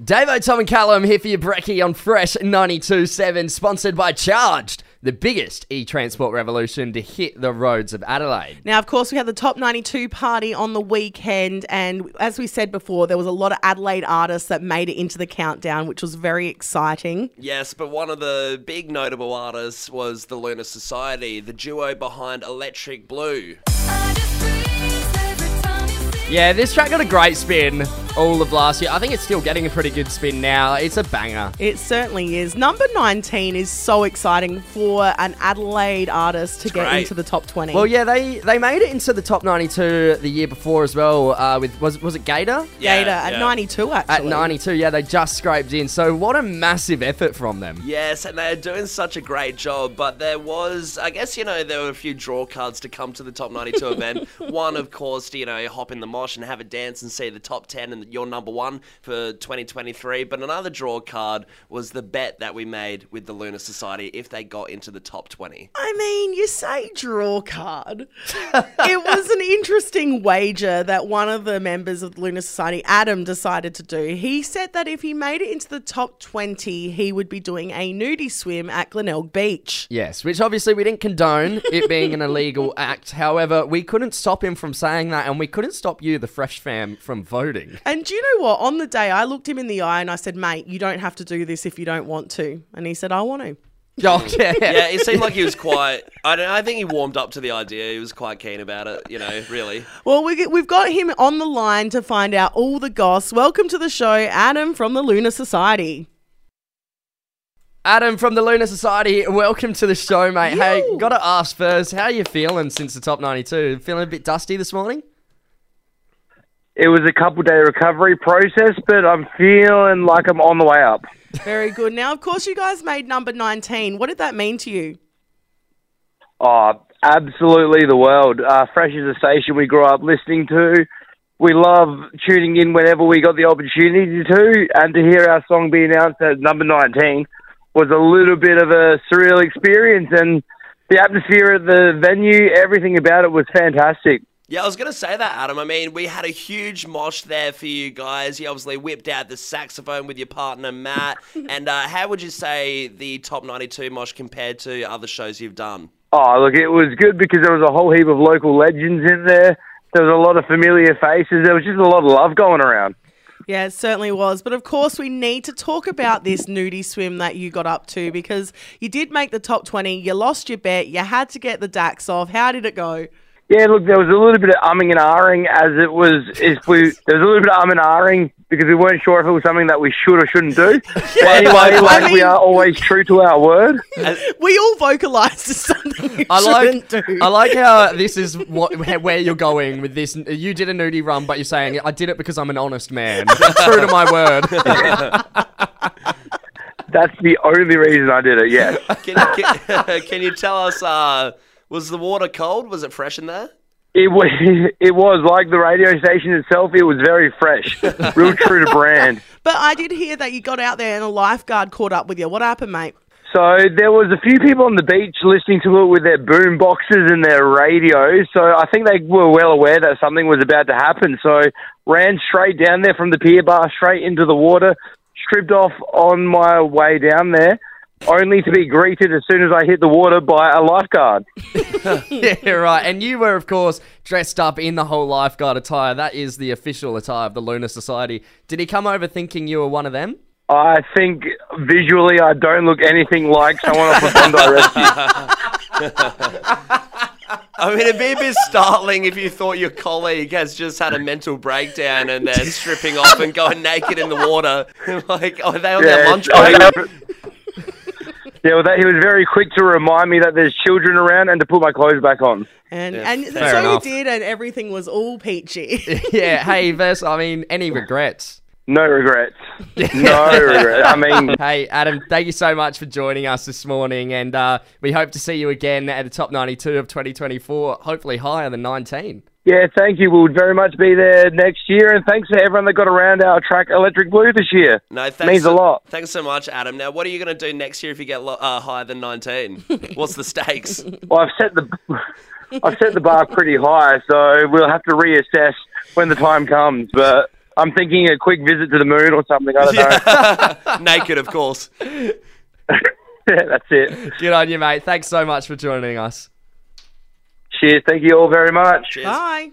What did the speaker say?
Davo, Tom, and Callum here for your brekkie on Fresh 92.7, sponsored by Charged, the biggest e-transport revolution to hit the roads of Adelaide. Now, of course, we had the Top 92 party on the weekend, and as we said before, there was a lot of Adelaide artists that made it into the countdown, which was very exciting. Yes, but one of the big notable artists was the Lunar Society, the duo behind Electric Blue. Yeah, this track got a great spin all of last year. I think it's still getting a pretty good spin now. It's a banger. It certainly is. Number 19 is so exciting for an Adelaide artist to get great. into the top 20. Well, yeah, they, they made it into the top 92 the year before as well. Uh, with was was it Gator? Yeah, Gator at yeah. 92, At 92, yeah, they just scraped in. So what a massive effort from them. Yes, and they're doing such a great job. But there was, I guess, you know, there were a few draw cards to come to the top 92 event. One, of course, to, you know, hop in the mosh and have a dance and see the top 10 and your number one for 2023. But another draw card was the bet that we made with the Lunar Society if they got into the top 20. I mean, you say draw card. it was an interesting wager that one of the members of the Lunar Society, Adam, decided to do. He said that if he made it into the top 20, he would be doing a nudie swim at Glenelg Beach. Yes, which obviously we didn't condone it being an illegal act. However, we couldn't stop him from saying that, and we couldn't stop you, the Fresh fam, from voting. And do you know what? On the day, I looked him in the eye and I said, mate, you don't have to do this if you don't want to. And he said, I want to. Oh, yeah. Yeah, it seemed like he was quite. I don't. I think he warmed up to the idea. He was quite keen about it. You know, really. Well, we, we've got him on the line to find out all the goss. Welcome to the show, Adam from the Lunar Society. Adam from the Lunar Society, welcome to the show, mate. Hey, gotta ask first, how you feeling since the top 92? Feeling a bit dusty this morning? It was a couple day recovery process, but I'm feeling like I'm on the way up. Very good. Now, of course, you guys made number 19. What did that mean to you? Oh, absolutely the world. Uh, Fresh is a station we grew up listening to. We love tuning in whenever we got the opportunity to, and to hear our song be announced at number 19 was a little bit of a surreal experience, and the atmosphere at the venue, everything about it was fantastic. Yeah, I was going to say that, Adam. I mean, we had a huge mosh there for you guys. You obviously whipped out the saxophone with your partner, Matt. and uh, how would you say the Top 92 mosh compared to other shows you've done? Oh, look, it was good because there was a whole heap of local legends in there. There was a lot of familiar faces. There was just a lot of love going around. Yeah, it certainly was. But of course, we need to talk about this nudie swim that you got up to because you did make the top 20. You lost your bet. You had to get the DAX off. How did it go? Yeah, look, there was a little bit of umming and ahhing as it was. If we there was a little bit of umming and ahhing because we weren't sure if it was something that we should or shouldn't do. But anyway, I like we are always true to our word. We all vocalised as something you I like, shouldn't do. I like how this is what where you're going with this. You did a nudie run, but you're saying I did it because I'm an honest man. True to my word. That's the only reason I did it. Yes. Can, can, can you tell us, uh, was the water cold? Was it fresh in there? It was, it was like the radio station itself. It was very fresh, real true to brand. but I did hear that you got out there and a lifeguard caught up with you. What happened, mate? So there was a few people on the beach listening to it with their boom boxes and their radios. So I think they were well aware that something was about to happen. So ran straight down there from the pier bar, straight into the water, stripped off on my way down there, only to be greeted as soon as I hit the water by a lifeguard. yeah, right. And you were, of course, dressed up in the whole lifeguard attire. That is the official attire of the Lunar Society. Did he come over thinking you were one of them? I think visually I don't look anything like someone off a Bondi Rescue. I mean, it'd be a bit startling if you thought your colleague has just had a mental breakdown and they're stripping off and going naked in the water. like, are they on their Yeah, lunch break? Know. Yeah, well, that, he was very quick to remind me that there's children around and to put my clothes back on. And Yeah, and fair so enough. you did, and everything was all peachy. yeah. Hey, Vess. I mean, any regrets? No regrets. No regrets. I mean, Hey, Adam, thank you so much for joining us this morning, and uh, we hope to see you again at the top 92 of 2024, hopefully higher than 19. Yeah, thank you. We'll very much be there next year, and thanks to everyone that got around our track Electric Blue this year. No, thanks. Means a lot. Thanks so much, Adam. Now, what are you going to do next year if you get lo- uh, higher than 19? What's the stakes? Well, I've set the I've set the bar pretty high, so we'll have to reassess when the time comes. But I'm thinking a quick visit to the moon or something. I don't know. Naked, of course. yeah, that's it. Good on you, mate. Thanks so much for joining us. Cheers. Thank you all very much. Cheers. Bye.